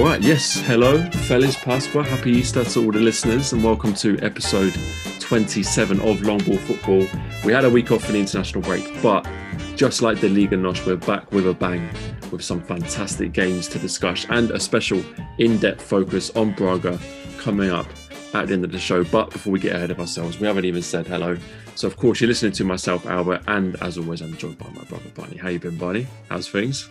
All right, yes. Hello, Feliz Pascua. Happy Easter to all the listeners, and welcome to episode 27 of Long Ball Football. We had a week off for the international break, but just like the Liga NOS, we're back with a bang with some fantastic games to discuss and a special in depth focus on Braga coming up at the end of the show. But before we get ahead of ourselves, we haven't even said hello. So, of course, you're listening to myself, Albert, and as always, I'm joined by my brother, Barney. How you been, Barney? How's things?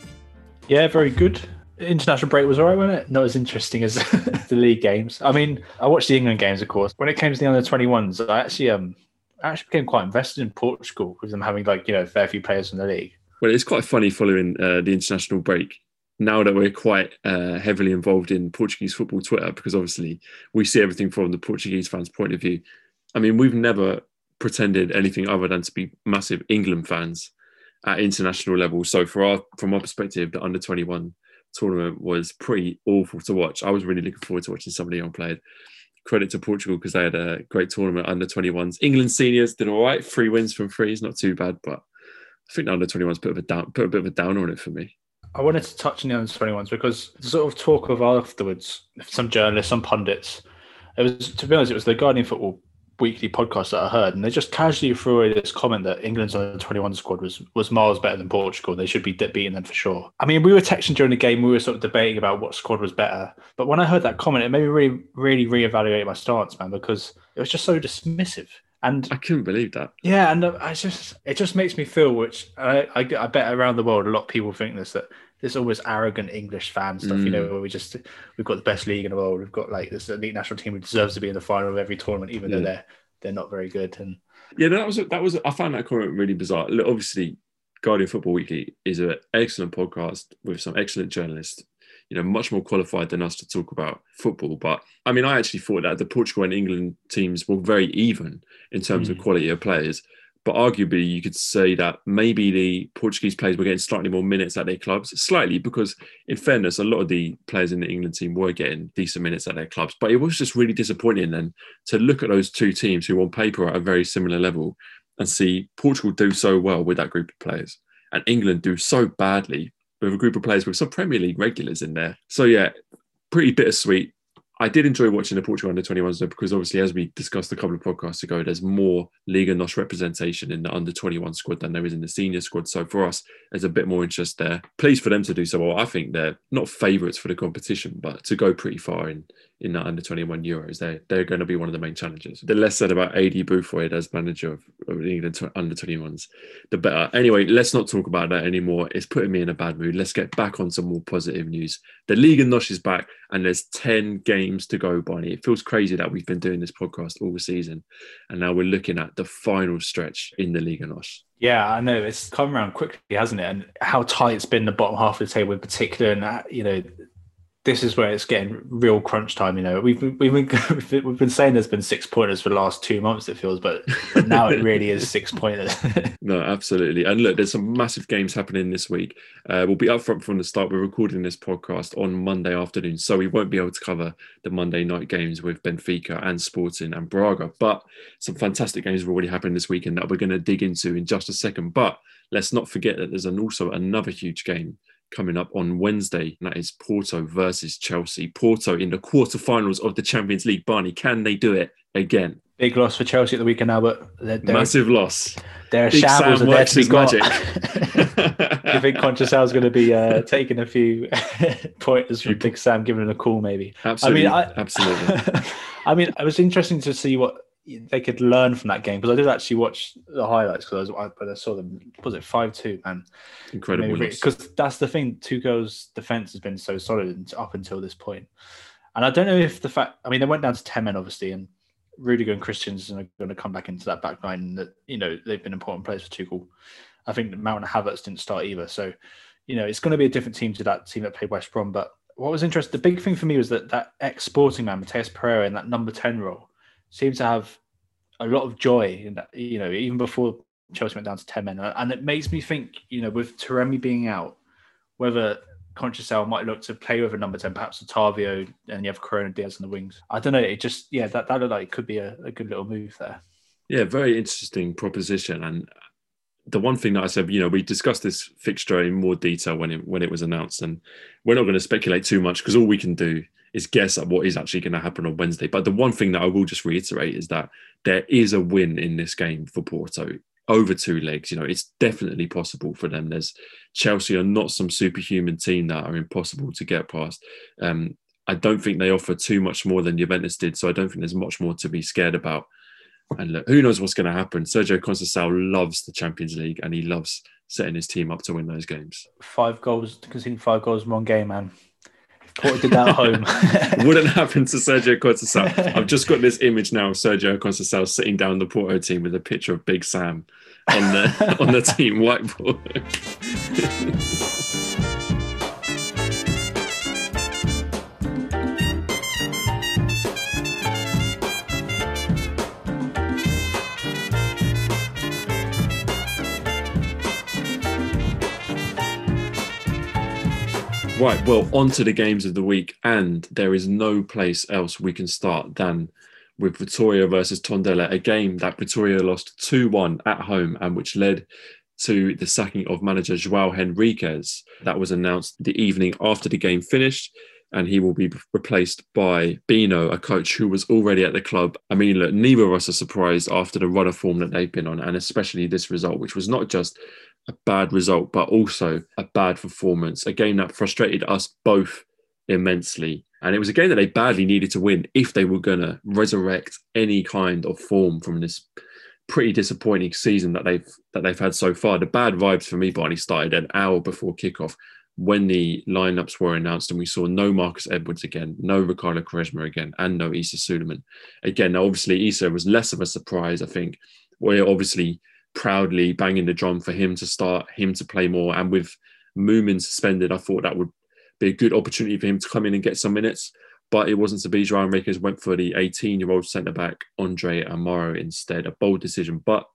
Yeah, very good. International break was all right, wasn't it? Not as interesting as the league games. I mean, I watched the England games, of course. When it came to the under 21s, I actually um actually became quite invested in Portugal with them having like you know fair few players in the league. Well, it's quite funny following uh, the international break. Now that we're quite uh, heavily involved in Portuguese football Twitter, because obviously we see everything from the Portuguese fans' point of view. I mean, we've never pretended anything other than to be massive England fans at international level. So for our from our perspective, the under twenty one tournament was pretty awful to watch. I was really looking forward to watching somebody on played. Credit to Portugal because they had a great tournament under 21s. England seniors did all right. Three wins from three is not too bad, but I think the under 21s put a down, put a bit of a downer on it for me. I wanted to touch on the under 21s because the sort of talk of afterwards, some journalists, some pundits, it was to be honest, it was the Guardian Football weekly podcast that I heard, and they just casually threw away this comment that England's under 21 squad was was miles better than Portugal. They should be beating them for sure. I mean, we were texting during the game, we were sort of debating about what squad was better. But when I heard that comment, it made me really, really reevaluate my stance, man, because it was just so dismissive. And I couldn't believe that. Yeah, and I just it just makes me feel, which I, I, I bet around the world a lot of people think this that this almost arrogant English fan stuff, mm. you know, mm. where we just we've got the best league in the world, we've got like this elite national team who deserves to be in the final of every tournament, even yeah. though they're they're not very good. And yeah, that was that was I found that comment really bizarre. Obviously, Guardian Football Weekly is an excellent podcast with some excellent journalists. You know, much more qualified than us to talk about football. But I mean, I actually thought that the Portugal and England teams were very even in terms mm. of quality of players. But arguably, you could say that maybe the Portuguese players were getting slightly more minutes at their clubs, slightly because, in fairness, a lot of the players in the England team were getting decent minutes at their clubs. But it was just really disappointing then to look at those two teams who, on paper, are at a very similar level and see Portugal do so well with that group of players and England do so badly with a group of players with some Premier League regulars in there. So, yeah, pretty bittersweet I did enjoy watching the Portugal under 21s though, because obviously, as we discussed a couple of podcasts ago, there's more Liga NOS representation in the under 21 squad than there is in the senior squad. So for us, there's a bit more interest there. Pleased for them to do so well. I think they're not favourites for the competition, but to go pretty far in in that under 21 Euros, they're, they're going to be one of the main challenges. The less said about Aidy Boothroyd as manager of, of England under 21s, the better. Anyway, let's not talk about that anymore. It's putting me in a bad mood. Let's get back on some more positive news. The Liga NOS is back and there's 10 games to go, Barney. It feels crazy that we've been doing this podcast all season and now we're looking at the final stretch in the Liga NOS. Yeah, I know it's come around quickly, hasn't it? And how tight it's been the bottom half of the table in particular, and you know this is where it's getting real crunch time. You know, we've we've been we've been saying there's been six pointers for the last two months. It feels, but, but now it really is six pointers. no, absolutely. And look, there's some massive games happening this week. Uh, we'll be upfront from the start. We're recording this podcast on Monday afternoon, so we won't be able to cover the Monday night games with Benfica and Sporting and Braga. But some fantastic games have already happened this weekend that we're going to dig into in just a second. But let's not forget that there's an also another huge game coming up on Wednesday. And that is Porto versus Chelsea. Porto in the quarterfinals of the Champions League. Barney, can they do it again? Big loss for Chelsea at the weekend now, but they're, they're, massive loss. There are shambles be got. Magic. you think Conceição's going to be uh, taking a few pointers from Big Sam, giving him a call, maybe? Absolutely. I mean, I, absolutely. I mean, it was interesting to see what they could learn from that game because I did actually watch the highlights because I, I, I, saw them. Was it five two? Man, incredible because that's the thing. Tuchel's defense has been so solid up until this point, and I don't know if the fact. I mean, they went down to ten men obviously, and Rudiger and Christensen are going to come back into that back line. That you know they've been important players for Tuchel. I think Mount and Havertz didn't start either, so you know it's going to be a different team to that team that played West Brom. But what was interesting, the big thing for me was that that ex Sporting man, Matheus Pereira, in that number ten role seemed to have a lot of joy in that, you know, even before Chelsea went down to 10 men. And it makes me think, you know, with Taremi being out, whether Conceição might look to play with a number 10, perhaps Otavio, and you have Corona Diaz on the wings. I don't know. It just, yeah, that, that looked like it could be a, a good little move there. Yeah, very interesting proposition. And the one thing that I said, you know, we discussed this fixture in more detail when it when it was announced, and we're not going to speculate too much because all we can do is guess at what is actually going to happen on Wednesday. But the one thing that I will just reiterate is that there is a win in this game for Porto over two legs. You know, it's definitely possible for them. There's Chelsea are not some superhuman team that are impossible to get past. Um, I don't think they offer too much more than Juventus did, so I don't think there's much more to be scared about. And look, who knows what's going to happen? Sergio Conceição loves the Champions League and he loves setting his team up to win those games. Five goals, conceding five goals in one game, man. That home. Wouldn't happen to Sergio Conceição. I've just got this image now of Sergio Conceição sitting down the Porto team with a picture of Big Sam on the on the team whiteboard. Right, well, on to the games of the week, and there is no place else we can start than with Vitoria versus Tondela, a game that Vitoria lost 2 1 at home and which led to the sacking of manager Joao Henriques. That was announced the evening after the game finished, and he will be replaced by Bino, a coach who was already at the club. I mean, look, neither of us are surprised after the run of form that they've been on, and especially this result, which was not just a bad result, but also a bad performance. A game that frustrated us both immensely. And it was a game that they badly needed to win if they were going to resurrect any kind of form from this pretty disappointing season that they've that they've had so far. The bad vibes for me, Barney, started an hour before kickoff when the lineups were announced and we saw no Marcus Edwards again, no Ricardo Quaresma again, and no Issa Suleiman. Again, Now, obviously Issa was less of a surprise, I think. We're obviously proudly banging the drum for him to start, him to play more. And with Mumin suspended, I thought that would be a good opportunity for him to come in and get some minutes. But it wasn't to be. Joao Henriques went for the 18 year old centre back, Andre Amaro, instead. A bold decision. But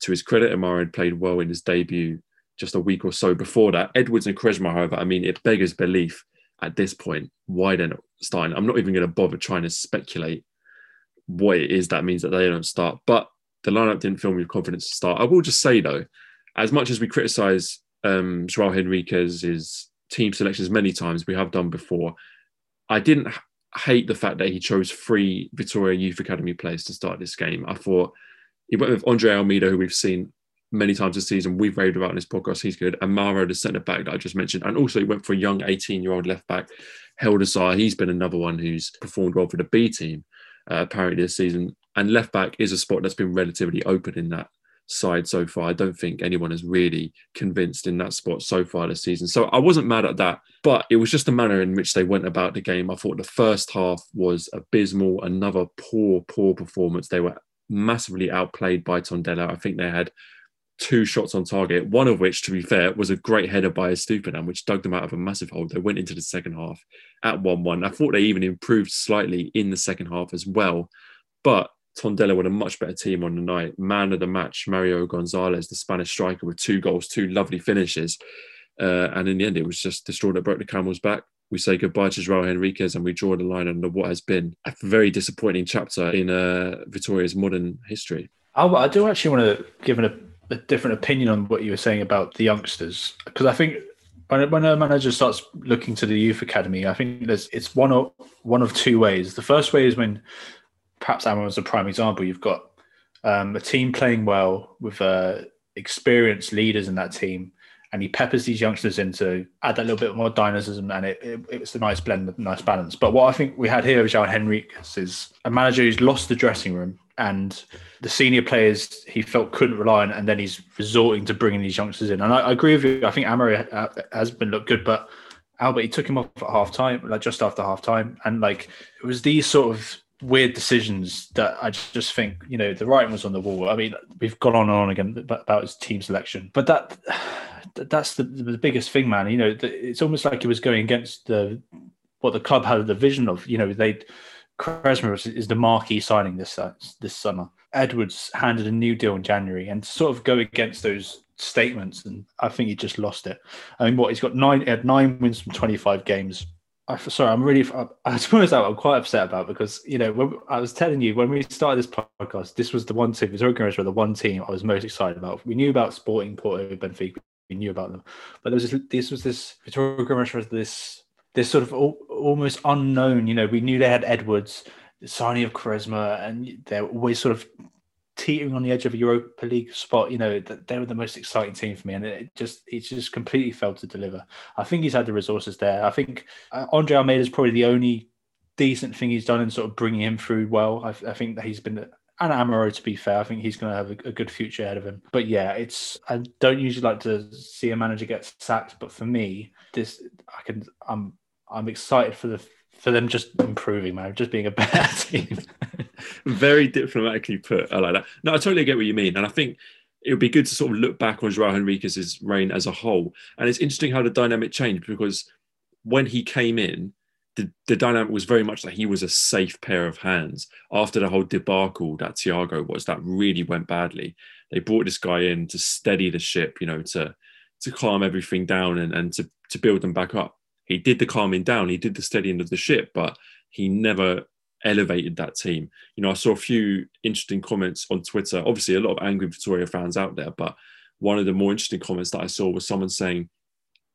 to his credit, Amaro had played well in his debut just a week or so before that. Edwards and Quaresma, however, I mean, it beggars belief at this point why they're not starting. I'm not even going to bother trying to speculate what it is that means that they don't start. But the lineup didn't fill me with confidence to start. I will just say though, as much as we criticise um, Joao Henriques's team selections many times, we have done before. I didn't hate the fact that he chose three Vitoria Youth Academy players to start this game. I thought he went with Andre Almeida, who we've seen many times this season. We've raved about in this podcast. He's good. And Maro, the centre back that I just mentioned. And also he went for a young 18 year old left back, Hélder Sá. He's been another one who's performed well for the B team uh, apparently this season. And left back is a spot that's been relatively open in that side so far. I don't think anyone has really convinced in that spot so far this season. So I wasn't mad at that, but it was just the manner in which they went about the game. I thought the first half was abysmal, another poor, poor performance. They were massively outplayed by Tondela. I think they had two shots on target, one of which, to be fair, was a great header by Estupiñán, which dug them out of a massive hole. They went into the second half at 1 1. I thought they even improved slightly in the second half as well. But Tondela were a much better team on the night. Man of the match, Mario Gonzalez, the Spanish striker, with two goals, two lovely finishes. Uh, and in the end, it was just the straw that broke the camel's back. We say goodbye to Joao Henriques and we draw the line under what has been a very disappointing chapter in uh, Vitoria's modern history. I, I do actually want to give an, a, a different opinion on what you were saying about the youngsters because I think when, when a manager starts looking to the youth academy, I think there's it's one of one of two ways. The first way is when perhaps Amaro is a prime example. You've got um, a team playing well with uh, experienced leaders in that team, and he peppers these youngsters in to add that little bit more dynamism, and it, it, it's a nice blend, a nice balance. But what I think we had here with Joao Henriques is a manager who's lost the dressing room and the senior players he felt couldn't rely on, and then he's resorting to bringing these youngsters in. And I, I agree with you. I think Amaro uh, has been looked good, but Albert he took him off at half time, like just after half time, and like it was these sort of weird decisions that I just think, you know, the writing was on the wall. I mean, we've gone on and on again about his team selection, but that that's the, the biggest thing, man. You know, it's almost like he was going against the what the club had the vision of. You know, they Quaresma is the marquee signing this uh, this summer. Edwards handed a new deal in January, and sort of go against those statements, and I think he just lost it. I mean, what he's got nine, he had nine wins from twenty five games. I, sorry, I'm really. I, I suppose that I'm quite upset about because you know when I was telling you when we started this podcast, this was the one team. Vitoria Guimaraes were the one team I was most excited about. We knew about Sporting, Porto, Benfica. We knew about them, but there was this. This was this Guimaraes was this this sort of al- almost unknown. You know, we knew they had Edwards, the signing of Quaresma, and they're always sort of teetering on the edge of a Europa League spot, you know, they were the most exciting team for me, and it just it just completely failed to deliver. I think he's had the resources there. I think uh, Andre Almeida is probably the only decent thing he's done in sort of bringing him through well. I, I think that he's been and Amaro, to be fair, I think he's going to have a, a, good future ahead of him. But yeah, it's I don't usually like to see a manager get sacked, but for me, this I can I'm I'm excited for the for them just improving, man, just being a better team. Very diplomatically put. I like that. No, I totally get what you mean. And I think it would be good to sort of look back on Joao Henriques's reign as a whole. And it's interesting how the dynamic changed because when he came in, the, the dynamic was very much that he was a safe pair of hands. After the whole debacle that Thiago was, that really went badly. They brought this guy in to steady the ship, you know, to to calm everything down and, and to, to build them back up he did the calming down, he did the steadying of the ship, but he never elevated that team. You know, I saw a few interesting comments on Twitter. Obviously, a lot of angry Victoria fans out there, but one of the more interesting comments that I saw was someone saying,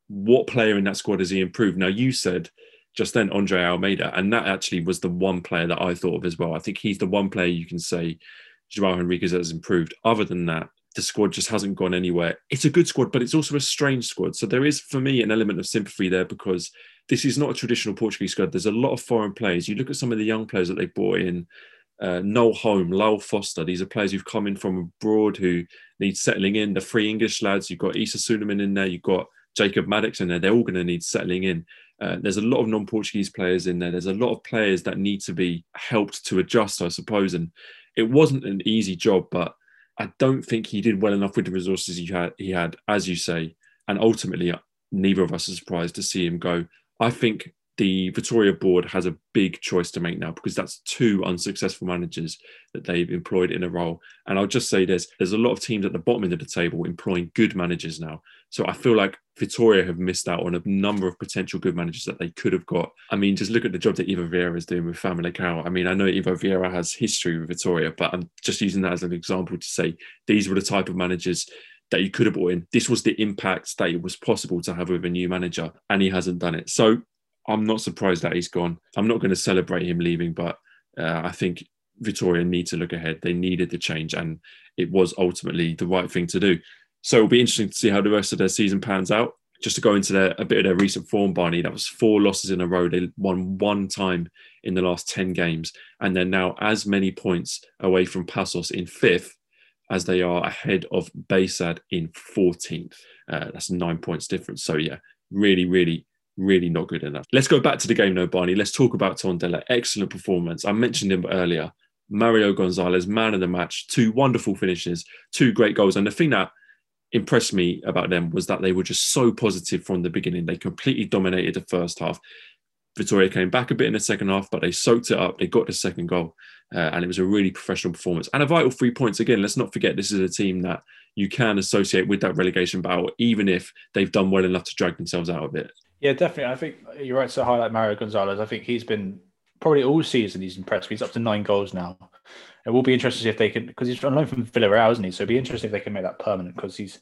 What player in that squad has he improved? Now, you said just then Andre Almeida, and that actually was the one player that I thought of as well. I think he's the one player you can say Joao Henriques has improved. Other than that, the squad just hasn't gone anywhere. It's a good squad, but it's also a strange squad. So there is, for me, an element of sympathy there because this is not a traditional Portuguese squad. There's a lot of foreign players. You look at some of the young players that they brought in. Uh, Noah Holm, Lyle Foster. These are players who've come in from abroad who need settling in. The three English lads. You've got Issa Suleiman in there. You've got Jacob Maddox in there. They're all going to need settling in. Uh, there's a lot of non-Portuguese players in there. There's a lot of players that need to be helped to adjust, I suppose. And it wasn't an easy job, but I don't think he did well enough with the resources he had. He had, as you say, and ultimately, uh, neither of us are surprised to see him go. I think the Victoria board has a big choice to make now because that's two unsuccessful managers that they've employed in a role. And I'll just say there's there's a lot of teams at the bottom end of the table employing good managers now. So I feel like Vitoria have missed out on a number of potential good managers that they could have got. I mean, just look at the job that Ivo Vieira is doing with Family Famalicão. I mean, I know Ivo Vieira has history with Vitoria, but I'm just using that as an example to say these were the type of managers that you could have brought in. This was the impact that it was possible to have with a new manager, and he hasn't done it. So I'm not surprised that he's gone. I'm not going to celebrate him leaving, but uh, I think Vitoria need to look ahead. They needed the change, and it was ultimately the right thing to do. So it'll be interesting to see how the rest of their season pans out. Just to go into their, a bit of their recent form, Barney, that was four losses in a row. They won one time in the last 10 games, and they're now as many points away from Paços in fifth as they are ahead of Baysad in 14th. Uh, that's nine points difference. So, yeah, really, really really not good enough. Let's go back to the game though, Barney. Let's talk about Tondela. Excellent performance. I mentioned him earlier. Mario Gonzalez, man of the match, two wonderful finishes, two great goals. And the thing that impressed me about them was that they were just so positive from the beginning. They completely dominated the first half. Vitoria came back a bit in the second half, but they soaked it up. They got the second goal, uh, and it was a really professional performance and a vital three points. Again, let's not forget this is a team that you can associate with that relegation battle, even if they've done well enough to drag themselves out of it. Yeah, definitely. I think you're right to highlight Mario Gonzalez. I think he's been probably all season he's impressed. He's up to nine goals now. It will be interesting to see if they can because he's on loan from Villarreal, isn't he? So it'd be interesting if they can make that permanent because he's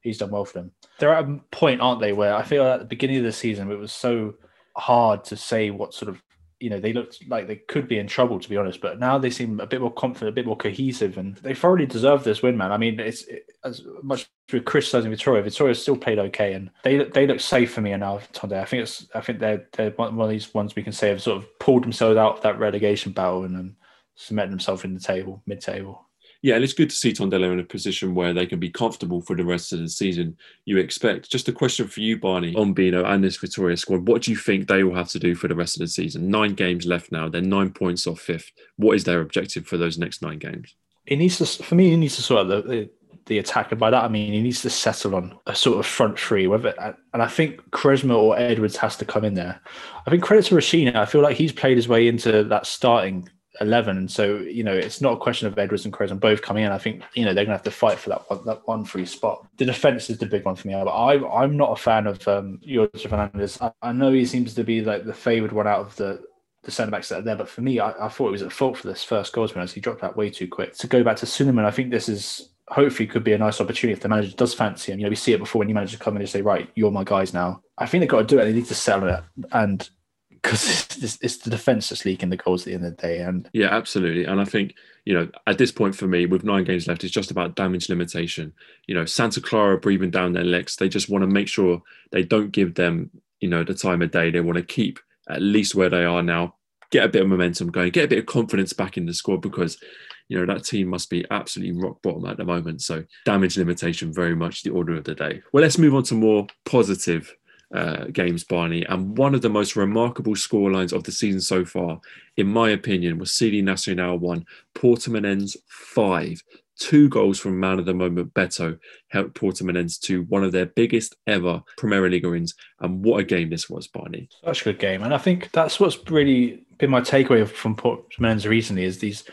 he's done well for them. They're at a point, aren't they, where I feel at the beginning of the season it was so hard to say what sort of you know, they looked like they could be in trouble, to be honest. But now they seem a bit more confident, a bit more cohesive, and they thoroughly deserve this win, man. I mean, it's it, as much we're criticizing Victoria, Victoria still played okay, and they they look safe for me now. Today, I think it's I think they're they're one of these ones we can say have sort of pulled themselves out of that relegation battle and, and cemented themselves in the table, mid table yeah, and it's good to see Tondela in a position where they can be comfortable for the rest of the season. You expect. Just a question for you, Barney, on Bino and this Victoria squad. What do you think they will have to do for the rest of the season? Nine games left now. They're nine points off fifth. What is their objective for those next nine games? It needs to, for me, he needs to sort out the, the, the attack. And by that, I mean, he needs to settle on a sort of front three. Whether, and I think Quaresma or Edwards has to come in there. I think credit to Rochinha. I feel like he's played his way into that starting 11. And so, you know, it's not a question of Edwards and Crozon both coming in. I think, you know, they're going to have to fight for that one, that one free spot. The defense is the big one for me. But I, I'm not a fan of um, Jorge Fernandes. I, I know he seems to be like the favoured one out of the the centre backs that are there. But for me, I, I thought it was at fault for this first goal as he dropped that way too quick. To go back to Suleiman, I think this is hopefully could be a nice opportunity if the manager does fancy him. You know, we see it before when you manager come in and say, right, you're my guys now. I think they've got to do it. They need to settle it. And because it's, it's, the defense that's leaking the goals at the end of the day. And yeah, absolutely. And I think you know at this point for me, with nine games left, it's just about damage limitation. You know, Santa Clara breathing down their legs. They just want to make sure they don't give them you know the time of day. They want to keep at least where they are now, get a bit of momentum going, get a bit of confidence back in the squad because you know that team must be absolutely rock bottom at the moment. So damage limitation very much the order of the day. Well, let's move on to more positive uh, games, Barney. And one of the most remarkable scorelines of the season so far, in my opinion, was CD Nacional 1, Portimonense 5. Two goals from man of the moment Beto helped Portimonense to one of their biggest ever Premier League wins. And what a game this was, Barney. Such a good game. And I think that's what's really been my takeaway from Portimonense recently is these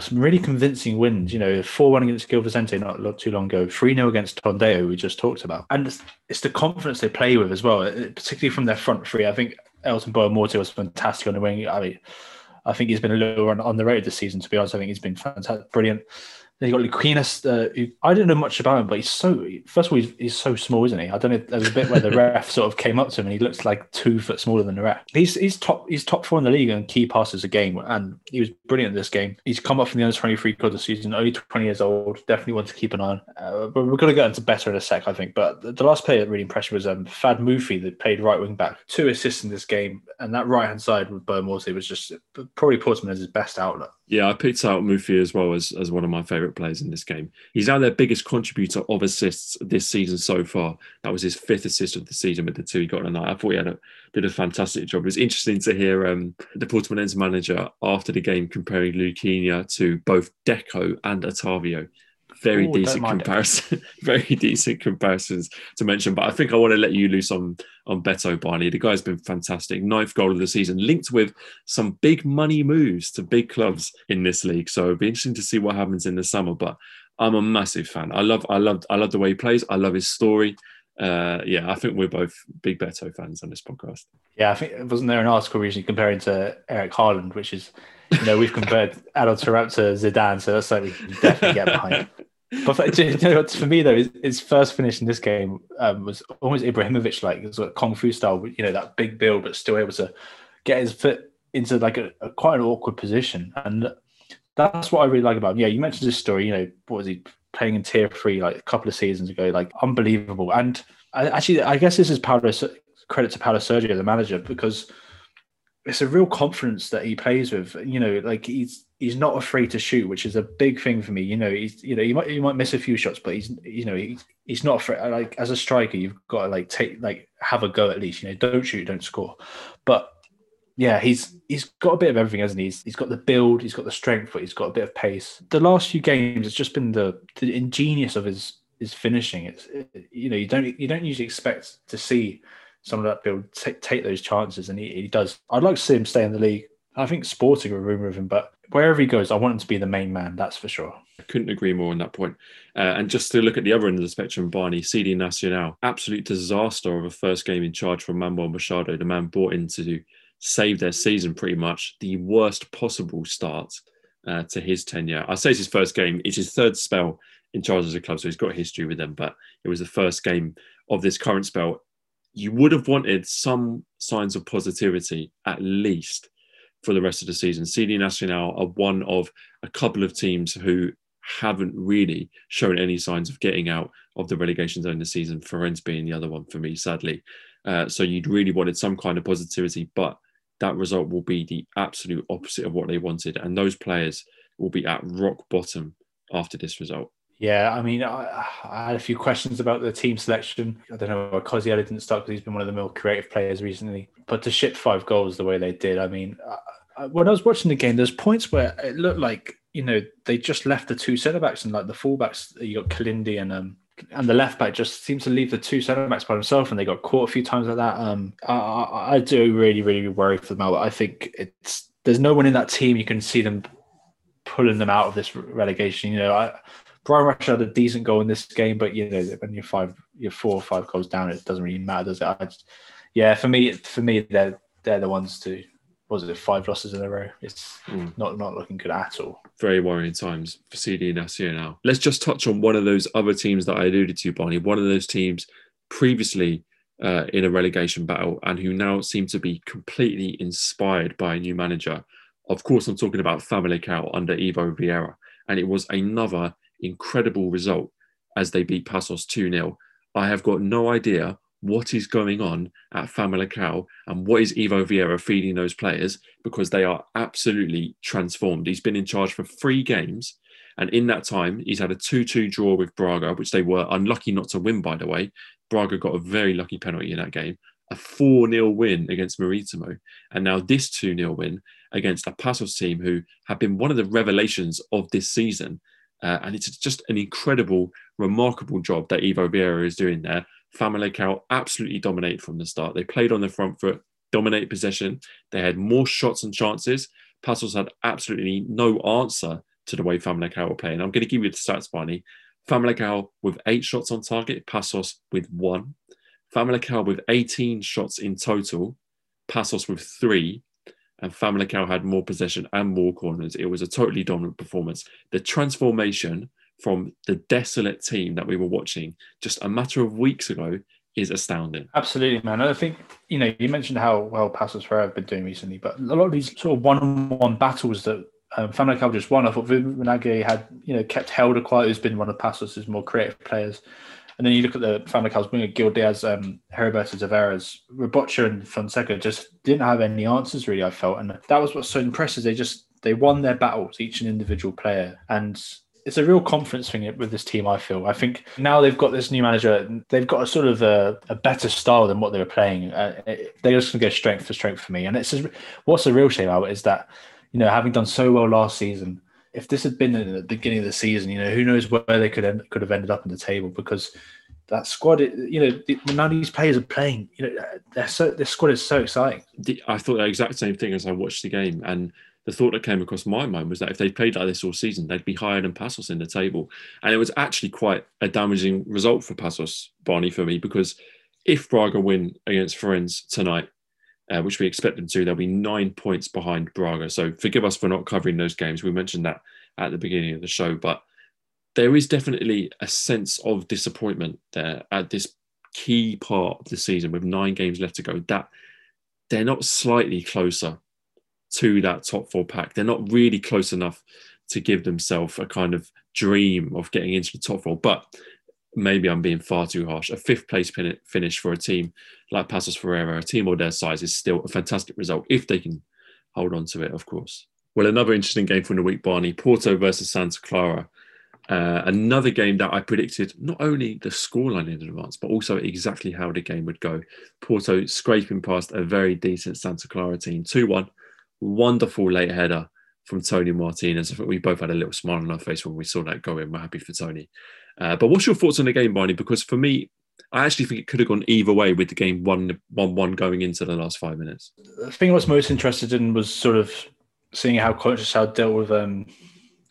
some really convincing wins. You know, 4 1 against Gil Vicente not, not too long ago, 3 0 against Tondela, we just talked about. And it's, it's, the confidence they play with as well, particularly from their front three. I think Aylton Boa-Morte was fantastic on the wing. I mean, I think he's been a little on, on the road this season, to be honest. I think he's been fantastic, brilliant. Then you got Luquinhas, uh, who I didn't know much about him, but he's so first of all he's, he's, so small, isn't he? I don't know. There was a bit where the ref sort of came up to him and he looks like two foot smaller than the ref. He's he's top he's top four in the league and key passes a game, and he was brilliant in this game. He's come up from the under twenty three club this season, only twenty years old. Definitely one to keep an eye on. Uh, but we're going to get into Beto in a sec, I think. But the, the last player that really impressed me was um, Fahd Moufi, that played right wing back, two assists in this game, and that right hand side with Boa-Morte was just probably Portsmouth as his best outlet. Yeah, I picked out Moufi as well as, as one of my favourite players in this game. He's now their biggest contributor of assists this season so far. That was his fifth assist of the season with the two he got tonight. I thought he had a, did a fantastic job. It was interesting to hear um, the Portimonense manager after the game comparing Luquinha to both Deco and Otavio very Ooh, decent comparison, very decent comparisons to mention. But I think I want to let you loose on on Beto Barney. The guy's been fantastic. Ninth goal of the season, linked with some big money moves to big clubs in this league. So it'll be interesting to see what happens in the summer. But I'm a massive fan. I love, I love, I love the way he plays. I love his story. Uh, yeah, I think we're both big Beto fans on this podcast. Yeah, I think wasn't there an article recently comparing to Erling Haaland, which is, you know, we've compared Taarabt to Zidane, so that's something we can definitely get behind. But you know, for me though, his, his, first finish in this game um, was almost Ibrahimovic like, was like kung fu style. You know, that big build, but still able to get his foot into like a, a quite an awkward position, and that's what I really like about him. Yeah, you mentioned this story. You know, what was he playing in Tier Three like a couple of seasons ago? Like unbelievable. And I, actually, I guess this is Paulo credit to Paulo Sergio, the manager, because it's a real confidence that he plays with. You know, like he's he's not afraid to shoot, which is a big thing for me. You know, he's you know you might you might miss a few shots, but he's you know he, he's not afraid. Like as a striker, you've got to like take like have a go at least. You know, don't shoot, don't score. But yeah, he's he's got a bit of everything, hasn't he? He's, he's got the build, he's got the strength, but he's got a bit of pace. The last few games, it's just been the the ingenious of his his finishing. It's it, you know you don't you don't usually expect to see some of that build t- take those chances, and he, he does. I'd like to see him stay in the league. I think Sporting a rumor of him, but wherever he goes, I want him to be the main man. That's for sure. I couldn't agree more on that point. Uh, and just to look at the other end of the spectrum, Barney, CD Nacional, absolute disaster of a first game in charge from Manuel Machado, the man brought in to save their season pretty much, the worst possible start uh, to his tenure. I say it's his first game, it's his third spell in charge as a club, so he's got history with them, but it was the first game of this current spell. You would have wanted some signs of positivity at least for the rest of the season. CD Nacional are one of a couple of teams who haven't really shown any signs of getting out of the relegation zone this season. Farense being the other one for me, sadly. Uh, so you'd really wanted some kind of positivity, but that result will be the absolute opposite of what they wanted, and those players will be at rock bottom after this result. Yeah, I mean, I, I, had a few questions about the team selection. I don't know why Cosiello didn't start because he's been one of the more creative players recently. But to ship five goals the way they did, I mean, I, when I was watching the game, there's points where it looked like you know they just left the two centre backs and like the fullbacks. You got Kalindi and um and the left back just seems to leave the two centre backs by himself, and they got caught a few times like that. Um, I, I, I do really, really worry for them. I think it's there's no one in that team you can see them pulling them out of this relegation. You know, I, Brian Rush had a decent goal in this game, but you know, when you're five, you're four or five goals down, it doesn't really matter, does it? Just, yeah, for me, for me, they're they're the ones to was it five losses in a row? It's mm. not not looking good at all. Very worrying times for CD Nacional. Let's just touch on one of those other teams that I alluded to, Barney. One of those teams previously uh, in a relegation battle and who now seem to be completely inspired by a new manager. Of course, I'm talking about Famalicão under Ivo Vieira, and it was another incredible result as they beat Paços 2 0. I have got no idea what is going on at Famalicão and what is Ivo Vieira feeding those players because they are absolutely transformed. He's been in charge for three games. And in that time, he's had a 2 2 draw with Braga, which they were unlucky not to win, by the way. Braga got a very lucky penalty in that game, a 4 0 win against Maritimo. And now this 2 0 win against a Paços team who have been one of the revelations of this season. Uh, and it's just an incredible, remarkable job that Ivo Vieira is doing there. Famalicão absolutely dominated from the start. They played on the front foot, dominated possession. They had more shots and chances. Paços had absolutely no answer to the way Famalicão were playing. I'm going to give you the stats, Barney. Famalicão with eight shots on target, Paços with one. Famalicão with 18 shots in total, Paços with three, and Famalicão had more possession and more corners. It was a totally dominant performance. The transformation from the desolate team that we were watching just a matter of weeks ago is astounding. Absolutely, man. I think you know you mentioned how well Paços Ferreira have been doing recently, but a lot of these sort of one-on-one battles that um, Famalicão just won. I thought Vinagre had you know kept Helder quiet, who's been one of Paços' more creative players. And then you look at the Famalicão's winger, Gil Dias, um, Heriberto Tavares, Robocha and Fonseca just didn't have any answers really, I felt. And that was what's so impressive. They just, they won their battles, each an individual player. And it's a real confidence thing with this team. I feel. I think now they've got this new manager. They've got a sort of a, a better style than what they were playing. Uh, they're just going to go strength for strength for me. And it's what's the real shame it is that you know having done so well last season, if this had been in the beginning of the season, you know, who knows where they could end, could have ended up in the table because that squad, you know, none of these players are playing. You know, they're so this squad is so exciting. I thought the exact same thing as I watched the game, and the thought that came across my mind was that if they played like this all season, they'd be higher than Paços in the table, and it was actually quite a damaging result for Paços, Barney, for me because if Braga win against Farense tonight, uh, which we expect them to, they'll be nine points behind Braga. So forgive us for not covering those games. We mentioned that at the beginning of the show, but there is definitely a sense of disappointment there at this key part of the season with nine games left to go. That they're not slightly closer to that top four pack. They're not really close enough to give themselves a kind of dream of getting into the top four. But maybe I'm being far too harsh. A fifth place finish for a team like Paços Ferreira, a team of their size, is still a fantastic result if they can hold on to it, of course. Well, another interesting game from the week, Barney Porto versus Santa Clara. Uh, another game that I predicted not only the scoreline in advance, but also exactly how the game would go. Porto scraping past a very decent Santa Clara team 2 1. Wonderful late header from Tony Martinez. I think we both had a little smile on our face when we saw that go in. We're happy for Tony. Uh, but what's your thoughts on the game, Barney? Because for me, I actually think it could have gone either way with the game 1 1 1 going into the last five minutes. The thing I was most interested in was sort of seeing how Conceição dealt with um,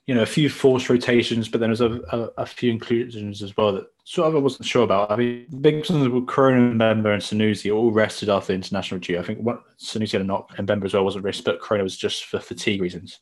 you know, a few forced rotations, but then there's a, a, a, few inclusions as well that sort of I wasn't sure about. I mean, the big ones were Mbemba and Sanusi all rested after the international duty. I think what Sanusi had a knock and Mbemba as well wasn't risk, but Corona was just for fatigue reasons.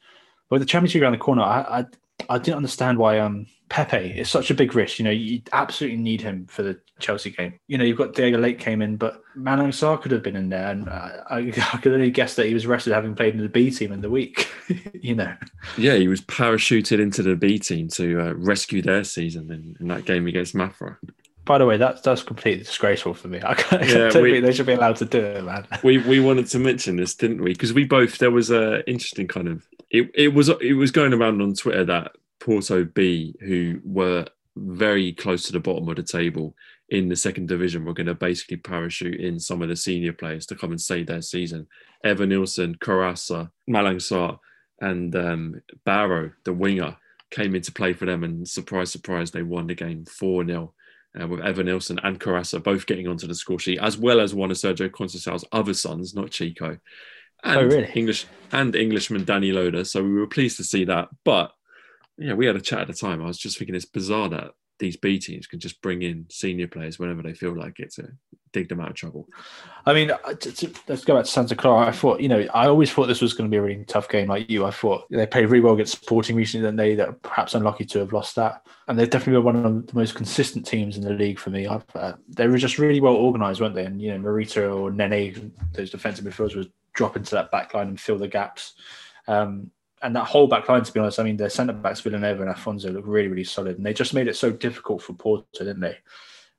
But with the Champions League around the corner, I, I I didn't understand why um Pepe is such a big risk. You know, you absolutely need him for the Chelsea game. You know, you've got Diogo Leite came in, but Malang Sarr could have been in there, and I, I, could only guess that he was rested having played in the B team in the week. you know. Yeah, he was parachuted into the B team to uh, rescue their season in, in that game against Mafra. By the way, that's that's completely disgraceful for me. I, can't, yeah, don't we, think they should be allowed to do it, man. We we wanted to mention this, didn't we? Because we both there was a interesting kind of it, it was it was going around on Twitter that Porto B, who were very close to the bottom of the table in the second division, were going to basically parachute in some of the senior players to come and save their season. Evanilson, Carassa, Malang and um, Barrow, the winger, came into play for them. And surprise, surprise, they won the game 4 0. Uh, with Evanilson and Carassa both getting onto the score sheet, as well as one of Sergio Conceição's other sons, not Chico. And Oh, really? English and Englishman Danny Loader. So we were pleased to see that. But yeah, we had a chat at the time. I was just thinking it's bizarre that these B teams can just bring in senior players whenever they feel like it to dig them out of trouble. I mean, uh, t- t- let's go back to Santa Clara. I thought, you know, I always thought this was going to be a really tough game like you. I thought they played really well against Sporting recently, then they that perhaps unlucky to have lost that. And they've definitely been one of the most consistent teams in the league for me. I've, uh, they were just really well organised, weren't they? And, you know, Marita or Nene, those defensive midfielders, would drop into that back line and fill the gaps. Um, and that whole back line, to be honest, I mean, their centre backs, Villanova and Afonso, look really, really solid. And they just made it so difficult for Porto, didn't they?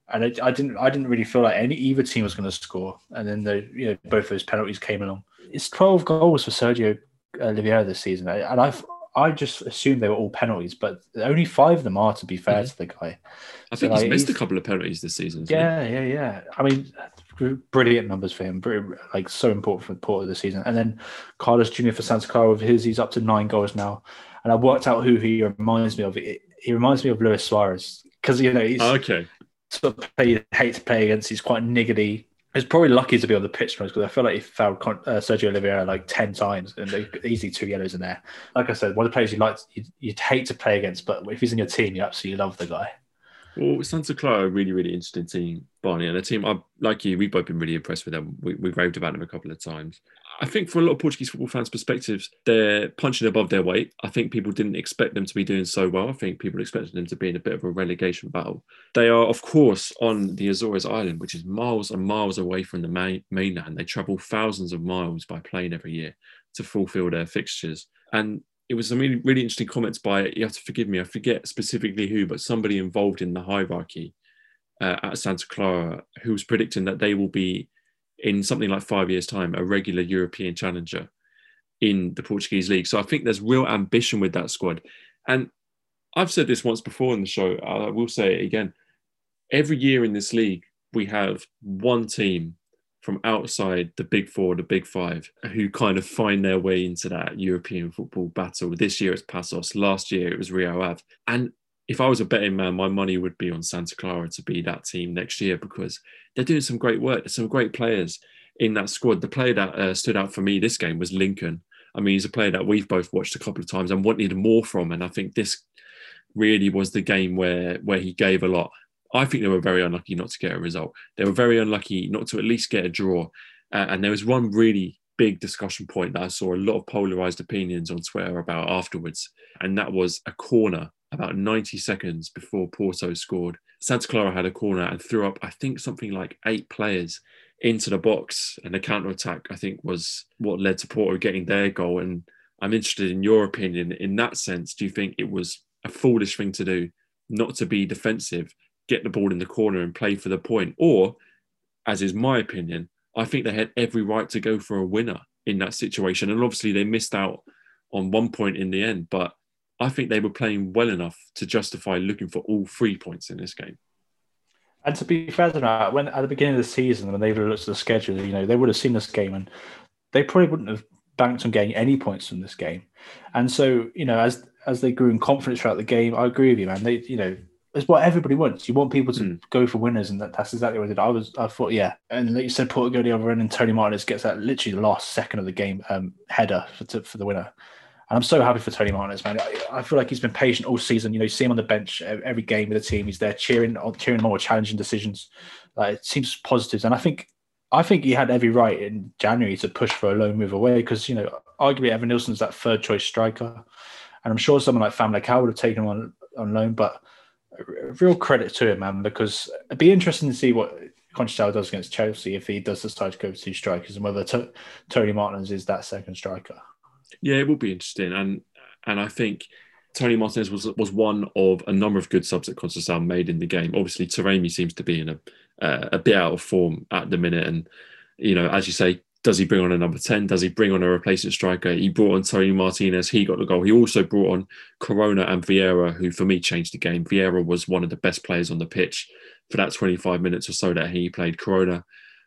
And I, I didn't, I didn't really feel like any either team was going to score. And then the, you know, both those penalties came along. It's 12 goals for Sergio uh, Oliveira this season, and I've, I just assumed they were all penalties, but only five of them are. To be fair to the guy, I So, think he's like, missed a couple of penalties this season. hasn't he? yeah, yeah, yeah. I mean, brilliant numbers for him. Br- Like so important for the port of the season. And then Carlos Junior for Santa Clara with his, he's up to nine goals now. And I worked out who he reminds me of. He he reminds me of Luis Suarez because you know he's okay. sort of play, you hate to play against. He's quite niggly. He's probably lucky to be on the pitch most because I feel like he fouled uh, Sergio Oliveira like ten times and they easily two yellows in there. Like I said, one of the players you like you'd, you'd hate to play against, but if he's in your team, you absolutely love the guy. Well, Santa Clara, really, really interesting team, Barney, and a team I like you. We've both been really impressed with them. We, we've raved about them a couple of times. I think for a lot of Portuguese football fans' perspectives, they're punching above their weight. I think people didn't expect them to be doing so well. I think people expected them to be in a bit of a relegation battle. They are, of course, on the Azores Island, which is miles and miles away from the main, mainland. They travel thousands of miles by plane every year to fulfill their fixtures. And it was some really, really interesting comments by, you have to forgive me, I forget specifically who, but somebody involved in the hierarchy uh, at Santa Clara who was predicting that they will be, in something like five years' time, a regular European challenger in the Portuguese league. So I think there's real ambition with that squad. And I've said this once before in the show, I will say it again. Every year in this league, we have one team from outside the big four, the big five, who kind of find their way into that European football battle. This year it's Paços, last year it was Rio Ave. And if I was a betting man, my money would be on Santa Clara to be that team next year because they're doing some great work. There's some great players in that squad. The player that uh, stood out for me this game was Lincoln. I mean, he's a player that we've both watched a couple of times and wanted more from. And I think this really was the game where where he gave a lot. I think they were very unlucky not to get a result. They were very unlucky not to at least get a draw. Uh, and there was one really big discussion point that I saw a lot of polarized opinions on Twitter about afterwards, and that was a corner about 90 seconds before Porto scored. Santa Clara had a corner and threw up, I think, something like eight players into the box, and the counter attack, I think, was what led to Porto getting their goal. And I'm interested in your opinion in that sense. Do you think it was a foolish thing to do not to be defensive, get the ball in the corner and play for the point? Or, as is my opinion, I think they had every right to go for a winner in that situation. And obviously, they missed out on one point in the end, but I think they were playing well enough to justify looking for all three points in this game. And to be fair to that, when at the beginning of the season, when they looked at the schedule, you know, they would have seen this game and they probably wouldn't have banked on getting any points from this game. And so, you know, as as they grew in confidence throughout the game, I agree with you, man. They, you know, it's what everybody wants. You want people to Mm. go for winners, and that, that's exactly what I did. I was, I thought, yeah. And like you said, Porto go the other end, and Tony Martinez gets that literally the last second of the game um, header for, to, for the winner. And I'm so happy for Tony Martinez, man. I, I feel like he's been patient all season. You know, you see him on the bench every game with the team. He's there cheering, on cheering more challenging decisions. Like it seems positives, and I think, I think he had every right in January to push for a loan move away because you know, arguably Evanilson's that third choice striker, and I'm sure someone like Famalicão would have taken him on on loan. But real credit to him, man, because it'd be interesting to see what Conceição does against Chelsea if he does decide to go with two strikers and whether Tony Martinez is that second striker. Yeah, it will be interesting, and and I think Tony Martinez was was one of a number of good subs that Conceição made in the game. Obviously, Taremi seems to be in a uh, a bit out of form at the minute, and you know, as you say, does he bring on a number ten? Does he bring on a replacement striker? He brought on Tony Martinez. He got the goal. He also brought on Corona and Vieira, who for me changed the game. Vieira was one of the best players on the pitch for that 25 minutes or so that he played. Corona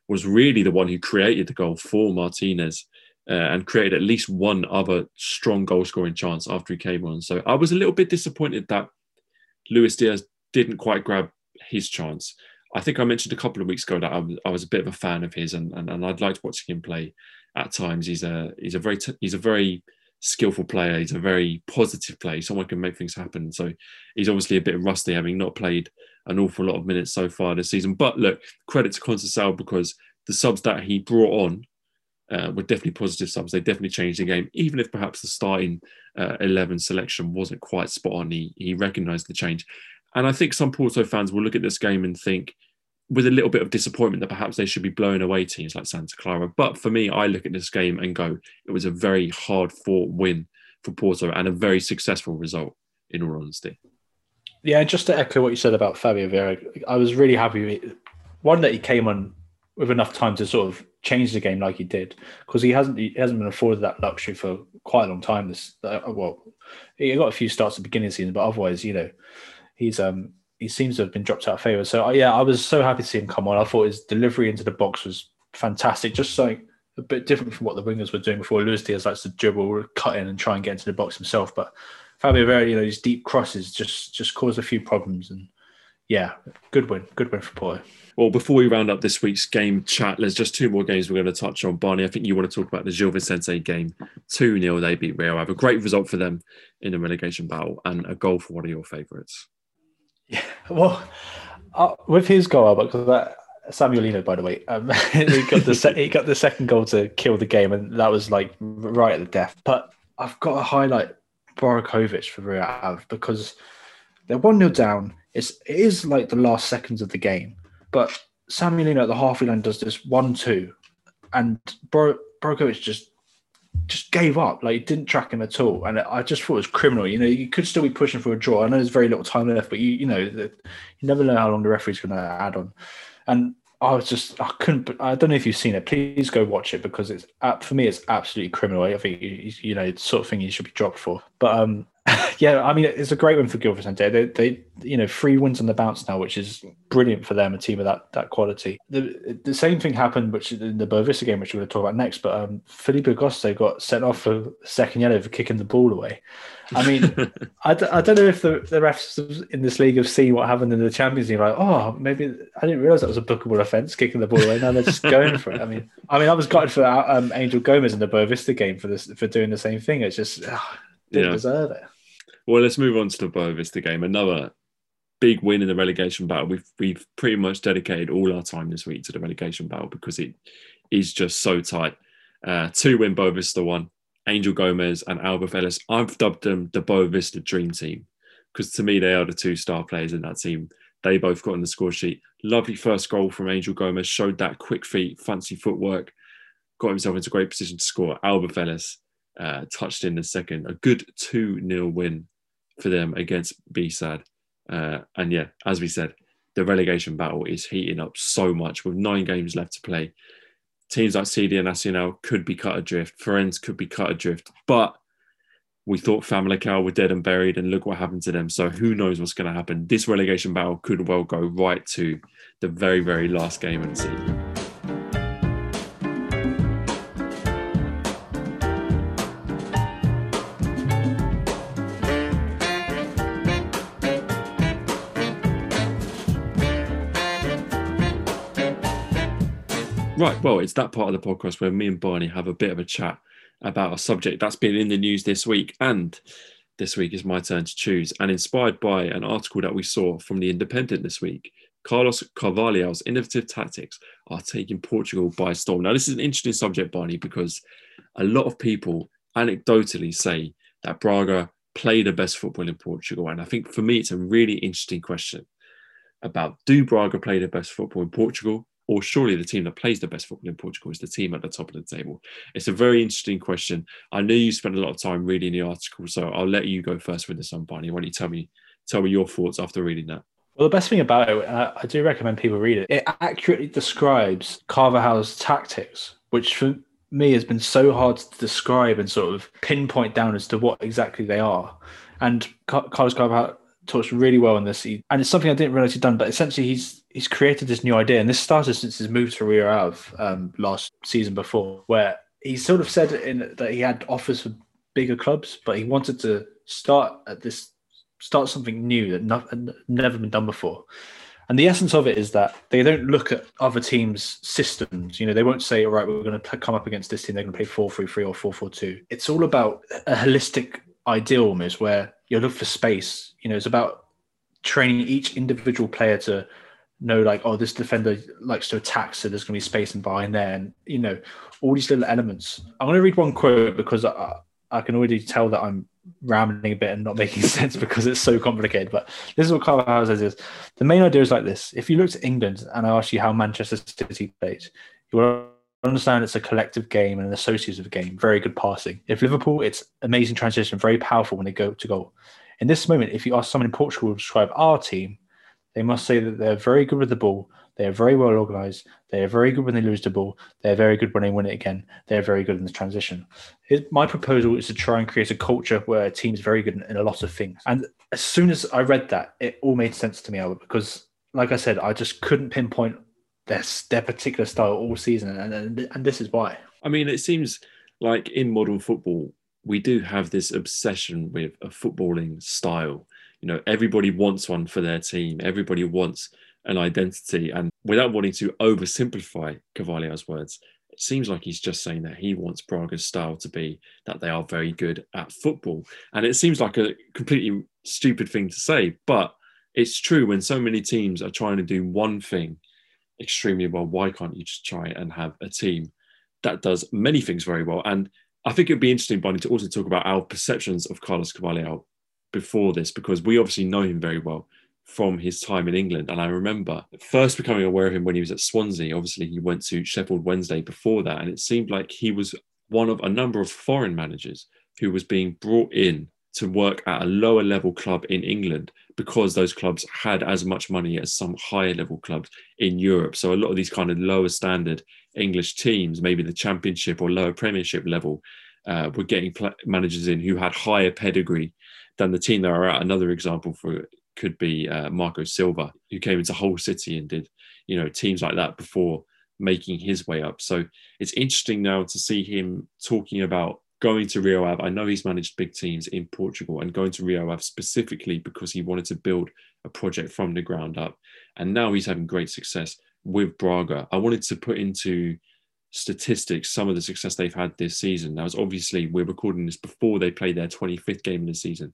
was really the one who created the goal for Martinez uh, and created at least one other strong goal scoring chance after he came on. So I was a little bit disappointed that Luis Diaz didn't quite grab his chance. I think I mentioned a couple of weeks ago that I was, I was a bit of a fan of his, and, and, and I'd liked watching him play at times. He's a he's a very t- he's a very skillful player. He's a very positive player. Someone can make things happen. So he's obviously a bit rusty, having not played an awful lot of minutes so far this season. But look, credit to Conceição because the subs that he brought on uh, were definitely positive subs. They definitely changed the game, even if perhaps the starting uh, 11 selection wasn't quite spot on. He, he recognised the change. And I think some Porto fans will look at this game and think, with a little bit of disappointment, that perhaps they should be blowing away teams like Santa Clara. But for me, I look at this game and go, it was a very hard fought win for Porto and a very successful result, in all honesty. Yeah, just to echo what you said about Fabio Vieira, I was really happy. with One that he came on with enough time to sort of change the game like he did, because he hasn't he hasn't been afforded that luxury for quite a long time. This uh, well, he got a few starts at the beginning of the season, but otherwise, you know, he's um he seems to have been dropped out of favor. So yeah, I was so happy to see him come on. I thought his delivery into the box was fantastic, just something a bit different from what the wingers were doing before. Luis Diaz likes to dribble, cut in, and try and get into the box himself. But Fabio Vieira, you know, his deep crosses just just caused a few problems. And yeah, good win, good win for Porto. Well, before we round up this week's game chat, there's just two more games we're going to touch on. Barney, I think you want to talk about the Gil Vicente game. 2 0, they beat Real. Have a great result for them in the relegation battle and a goal for one of your favourites. Yeah, well, uh, with his goal, because that Samuel Lino, by the way, um, he got the se- he got the second goal to kill the game, and that was like right at the death. But I've got to highlight Borkovic for Real because they're one 0 down. It's it is like the last seconds of the game, but Samuel Lino at the halfway line does this one two, and Bor- just just gave up. Like, didn't track him at all. And I just thought it was criminal. You know, you could still be pushing for a draw. I know there's very little time left, but you, you know, you never know how long the referee's going to add on. And I was just, I couldn't, I don't know if you've seen it. Please go watch it because it's, for me, it's absolutely criminal. I think, you know, sort of thing you should be dropped for. But um, yeah, I mean, it's a great win for Vicente. They, they, you know, three wins on the bounce now, which is brilliant for them, a team of that that quality. The the same thing happened, which in the Boavista game, which we're going to talk about next. But um, Filipe Augusto got sent off for second yellow for kicking the ball away. I mean, I d- I don't know if the, the refs in this league have seen what happened in the Champions League. Like, oh, maybe I didn't realize that was a bookable offence, kicking the ball away. Now they're just going for it. I mean, I mean, I was gutted for um, Angel Gomes in the Boavista game for this for doing the same thing. It's just oh, didn't yeah. deserve it. Well, let's move on to the Boavista game. Another big win in the relegation battle. We've we've pretty much dedicated all our time this week to the relegation battle because it is just so tight. Uh, two win Boavista one. Angel Gomes and Alberth Elis. I've dubbed them the Boavista Dream Team because to me they are the two star players in that team. They both got on the score sheet. Lovely first goal from Angel Gomes Showed that quick feet, fancy footwork. Got himself into a great position to score. Alberth Elis uh, touched in the second. A good 2 0 win for them against BSAD. Uh, and yeah, as we said, the relegation battle is heating up so much with nine games left to play. Teams like CD and Nacional could be cut adrift. Farense could be cut adrift. But we thought Famalicão were dead and buried, and look what happened to them. So who knows what's going to happen? This relegation battle could well go right to the very, very last game of the season. Right. Well, it's that part of the podcast where me and Barney have a bit of a chat about a subject that's been in the news this week. And this week is my turn to choose. And inspired by an article that we saw from The Independent this week, Carlos Carvalhal's innovative tactics are taking Portugal by storm. Now, this is an interesting subject, Barney, because a lot of people anecdotally say that Braga play the best football in Portugal. And I think for me, it's a really interesting question about do Braga play the best football in Portugal? Or surely the team that plays the best football in Portugal is the team at the top of the table? It's a very interesting question. I know you spent a lot of time reading the article, so I'll let you go first with this one, Barney. Why don't you tell me tell me your thoughts after reading that? Well, the best thing about it, uh, I do recommend people read it. It accurately describes Carvalhal's tactics, which for me has been so hard to describe and sort of pinpoint down as to what exactly they are. And Carlos Carvalhal talks really well in this, and it's something I didn't realize he'd done. But essentially, he's he's created this new idea, and this started since his move to Rio Ave um, last season before, where he sort of said in that he had offers for bigger clubs, but he wanted to start at this start something new that not, never been done before. And the essence of it is that they don't look at other teams' systems. You know, they won't say, all right, we're going to come up against this team, they're going to play 4 3 3 or 4 4 2. It's all about a holistic ideal almost where you look for space. You know, it's about training each individual player to know, like, oh, this defender likes to attack, so there's going to be space in behind there. And, you know, all these little elements. I'm going to read one quote because I, I can already tell that I'm rambling a bit and not making sense because it's so complicated. But this is what Carl says is the main idea is like this. If you look to England and I ask you how Manchester City plays, you will understand it's a collective game and an associative game, very good passing. If Liverpool, it's amazing transition, very powerful when they go to goal. In this moment, if you ask someone in Portugal to describe our team, they must say that they're very good with the ball, they are very well organized. They are very good when they lose the ball. They are very good when they win it again. They are very good in the transition. my proposal is to try and create a culture where a team's very good in, in a lot of things. And as soon as I read that, it all made sense to me, Albert, because like I said, I just couldn't pinpoint their, their particular style all season. And, and, and this is why. I mean, it seems like in modern football, we do have this obsession with a footballing style. You know, everybody wants one for their team. Everybody wants an identity. And without wanting to oversimplify Carvalhal's words, it seems like he's just saying that he wants Braga's style to be that they are very good at football. And it seems like a completely stupid thing to say, but it's true when so many teams are trying to do one thing extremely well. Why can't you just try and have a team that does many things very well? And I think it'd be interesting, Barney, to also talk about our perceptions of Carlos Carvalhal before this, because we obviously know him very well from his time in England. And I remember first becoming aware of him when he was at Swansea. Obviously, he went to Sheffield Wednesday before that. And it seemed like he was one of a number of foreign managers who was being brought in to work at a lower level club in England because those clubs had as much money as some higher level clubs in Europe. So a lot of these kind of lower standard English teams, maybe the championship or lower premiership level, uh, were getting pl- managers in who had higher pedigree than the team that are at. Another example for could be uh, Marco Silva, who came into Hull City and did, you know, teams like that before making his way up. So it's interesting now to see him talking about going to Rio Ave. I know he's managed big teams in Portugal and going to Rio Ave specifically because he wanted to build a project from the ground up. And now he's having great success with Braga. I wanted to put into statistics some of the success they've had this season. Now, obviously we're recording this before they play their 25th game in the season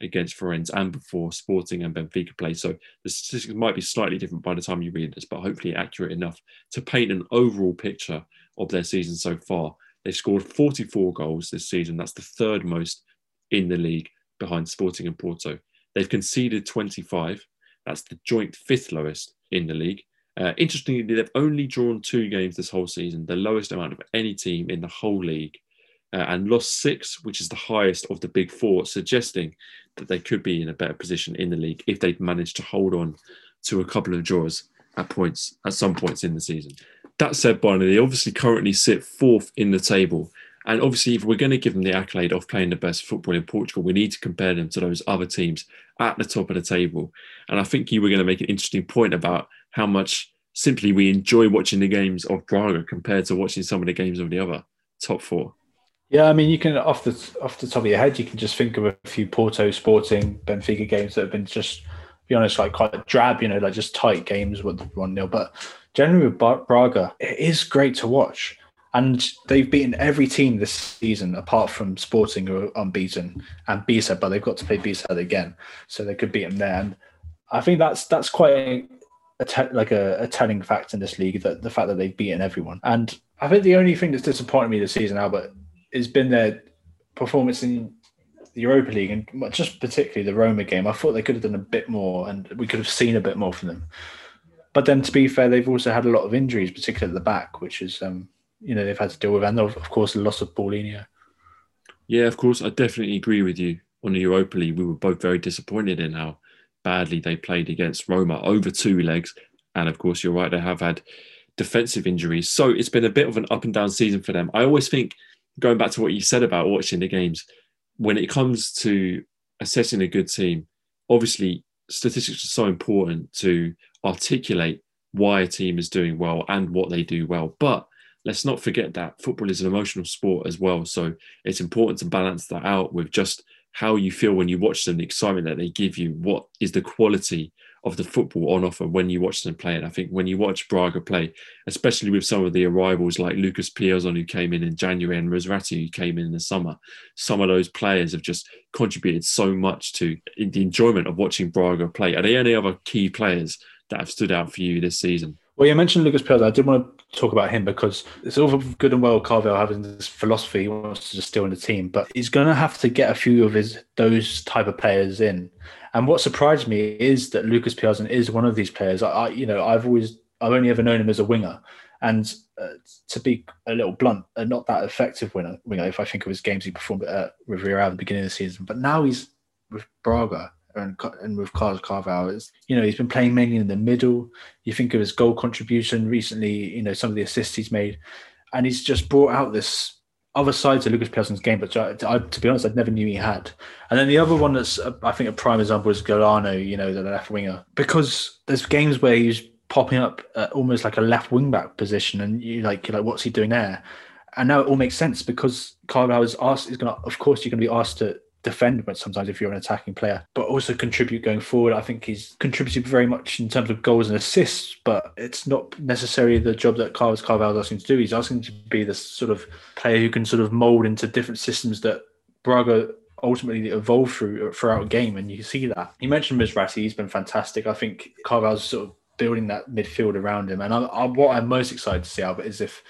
against Farense and before Sporting and Benfica play. So the statistics might be slightly different by the time you read this, but hopefully accurate enough to paint an overall picture of their season so far. They've scored 44 goals this season. That's the third most in the league behind Sporting and Porto. They've conceded 25. That's the joint fifth lowest in the league. Uh, interestingly, they've only drawn two games this whole season, the lowest amount of any team in the whole league uh, and lost six, which is the highest of the big four, suggesting that they could be in a better position in the league if they'd managed to hold on to a couple of draws at points at some points in the season. That said, Barney, they obviously currently sit fourth in the table. And obviously, if we're going to give them the accolade of playing the best football in Portugal, we need to compare them to those other teams at the top of the table. And I think you were going to make an interesting point about how much simply we enjoy watching the games of Braga compared to watching some of the games of the other top four. Yeah, I mean, you can off the off the top of your head, you can just think of a few Porto, Sporting, Benfica games that have been just, be honest, like quite drab. You know, like just tight games with one 0 But generally with Braga, it is great to watch, and they've beaten every team this season apart from Sporting, who are unbeaten, and Bisa, but they've got to play Bisa again, so they could beat them there. And I think that's that's quite a te- like a, a telling fact in this league that the fact that they've beaten everyone. And I think the only thing that's disappointed me this season, Albert, has been their performance in the Europa League and just particularly the Roma game. I thought they could have done a bit more and we could have seen a bit more from them. But then, to be fair, they've also had a lot of injuries, particularly at the back, which is, um, you know, they've had to deal with. And of, of course, the loss of Paulinho. Yeah, of course. I definitely agree with you. On the Europa League, we were both very disappointed in how badly they played against Roma over two legs. And of course, you're right, they have had defensive injuries. So it's been a bit of an up and down season for them. I always think going back to what you said about watching the games, when it comes to assessing a good team, obviously statistics are so important to articulate why a team is doing well and what they do well. But let's not forget that football is an emotional sport as well. So it's important to balance that out with just how you feel when you watch them, the excitement that they give you, what is the quality of the football on offer when you watch them play. And I think when you watch Braga play, especially with some of the arrivals like Lucas Piazon, who came in in January, and Musrati, who came in in the summer, some of those players have just contributed so much to the enjoyment of watching Braga play. Are there any other key players that have stood out for you this season? Well, you mentioned Lucas Piazon. I did want to talk about him because it's all good and well Carvalhal having this philosophy he wants to distill in the team, but he's going to have to get a few of his those type of players in. And what surprised me is that Lucas Piazon is one of these players. I, I, you know, I've always, I've only ever known him as a winger, and uh, to be a little blunt, uh, not that effective winger. Winger, if I think of his games he performed at Rio Ave at the beginning of the season, but now he's with Braga and, and with Carlos Carvalhal, you know, he's been playing mainly in the middle. You think of his goal contribution recently, you know, some of the assists he's made, and he's just brought out this other side to Lucas Piazon's game, but I, I, to be honest, I never knew he had. And then the other one that's, uh, I think, a prime example is Galeno, you know, the left winger, because there's games where he's popping up almost like a left wing back position, and you like, you're like, what's he doing there? And now it all makes sense because Carvalhal is asked, is going to, of course, you're going to be asked to defend but sometimes if you're an attacking player, but also contribute going forward. I think he's contributed very much in terms of goals and assists, but it's not necessarily the job that Carlos Carvalhal is asking to do. He's asking to be this sort of player who can sort of mold into different systems that Braga ultimately evolve through uh, throughout a game, and you see that. You mentioned Musrati, he's been fantastic. I think Carvalhal's sort of building that midfield around him, and I, I, what I'm most excited to see Albert is if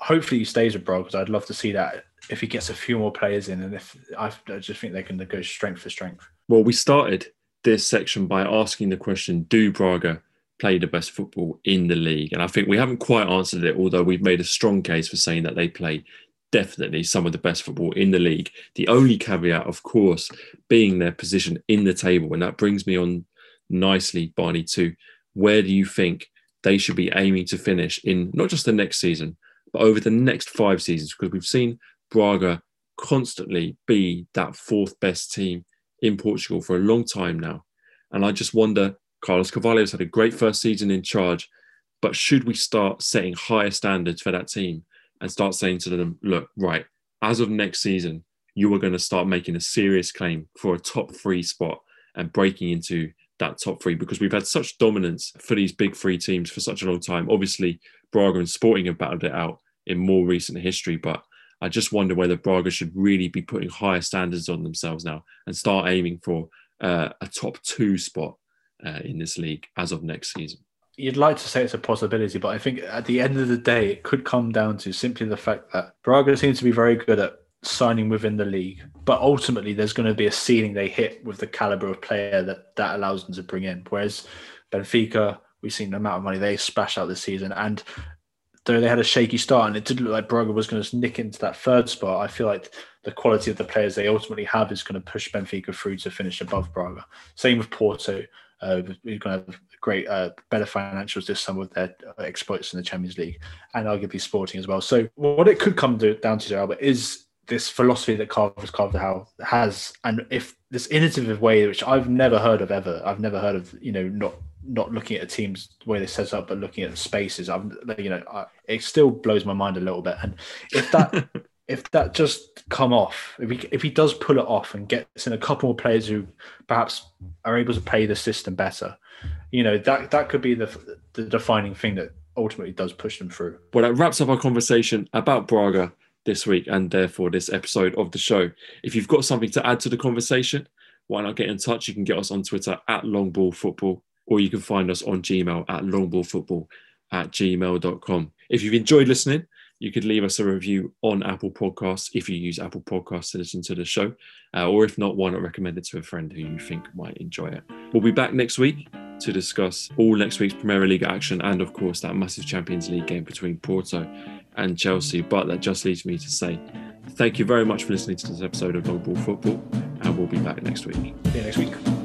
hopefully he stays with Braga because I'd love to see that if he gets a few more players in, and if I, just think they can go strength for strength. Well, we started this section by asking the question: Do Braga play the best football in the league? And I think we haven't quite answered it, although we've made a strong case for saying that they play definitely some of the best football in the league. The only caveat, of course, being their position in the table, and that brings me on nicely, Barney, to where do you think they should be aiming to finish in not just the next season, but over the next five seasons? Because we've seen Braga constantly be that fourth best team in Portugal for a long time now. And I just wonder, Carlos Carvalhal has had a great first season in charge, but should we start setting higher standards for that team and start saying to them, look, right, as of next season, you are going to start making a serious claim for a top three spot and breaking into that top three because we've had such dominance for these big three teams for such a long time. Obviously, Braga and Sporting have battled it out in more recent history, but I just wonder whether Braga should really be putting higher standards on themselves now and start aiming for uh, a top two spot uh, in this league as of next season. You'd like to say it's a possibility, but I think at the end of the day, it could come down to simply the fact that Braga seems to be very good at signing within the league, but ultimately there's going to be a ceiling they hit with the caliber of player that that allows them to bring in. Whereas Benfica, we've seen the amount of money they splash out this season, and though they had a shaky start and it did look like Braga was going to nick into that third spot, I feel like the quality of the players they ultimately have is going to push Benfica through to finish above Braga. Same with Porto. Uh, we're going to have great, uh, better financials this summer with their exploits in the Champions League and arguably Sporting as well. So what it could come to, down to, Albert, is this philosophy that Carlos Carvalhal has, and if this innovative way, which I've never heard of ever, I've never heard of, you know, not not looking at a team's way they set up, but looking at the spaces. I'm, you know, I, it still blows my mind a little bit. And if that, if that just come off, if he if he does pull it off and gets in a couple more players who perhaps are able to play the system better, you know, that that could be the the defining thing that ultimately does push them through. Well, that wraps up our conversation about Braga this week and therefore this episode of the show. If you've got something to add to the conversation, why not get in touch? You can get us on Twitter at Longball Football or you can find us on Gmail at longballfootball at gmail.com. If you've enjoyed listening, you could leave us a review on Apple Podcasts if you use Apple Podcasts to listen to the show. Uh, or if not, why not recommend it to a friend who you think might enjoy it? We'll be back next week to discuss all next week's Premier League action and, of course, that massive Champions League game between Porto and Chelsea. But that just leaves me to say thank you very much for listening to this episode of Long Ball Football, and we'll be back next week. See you next week.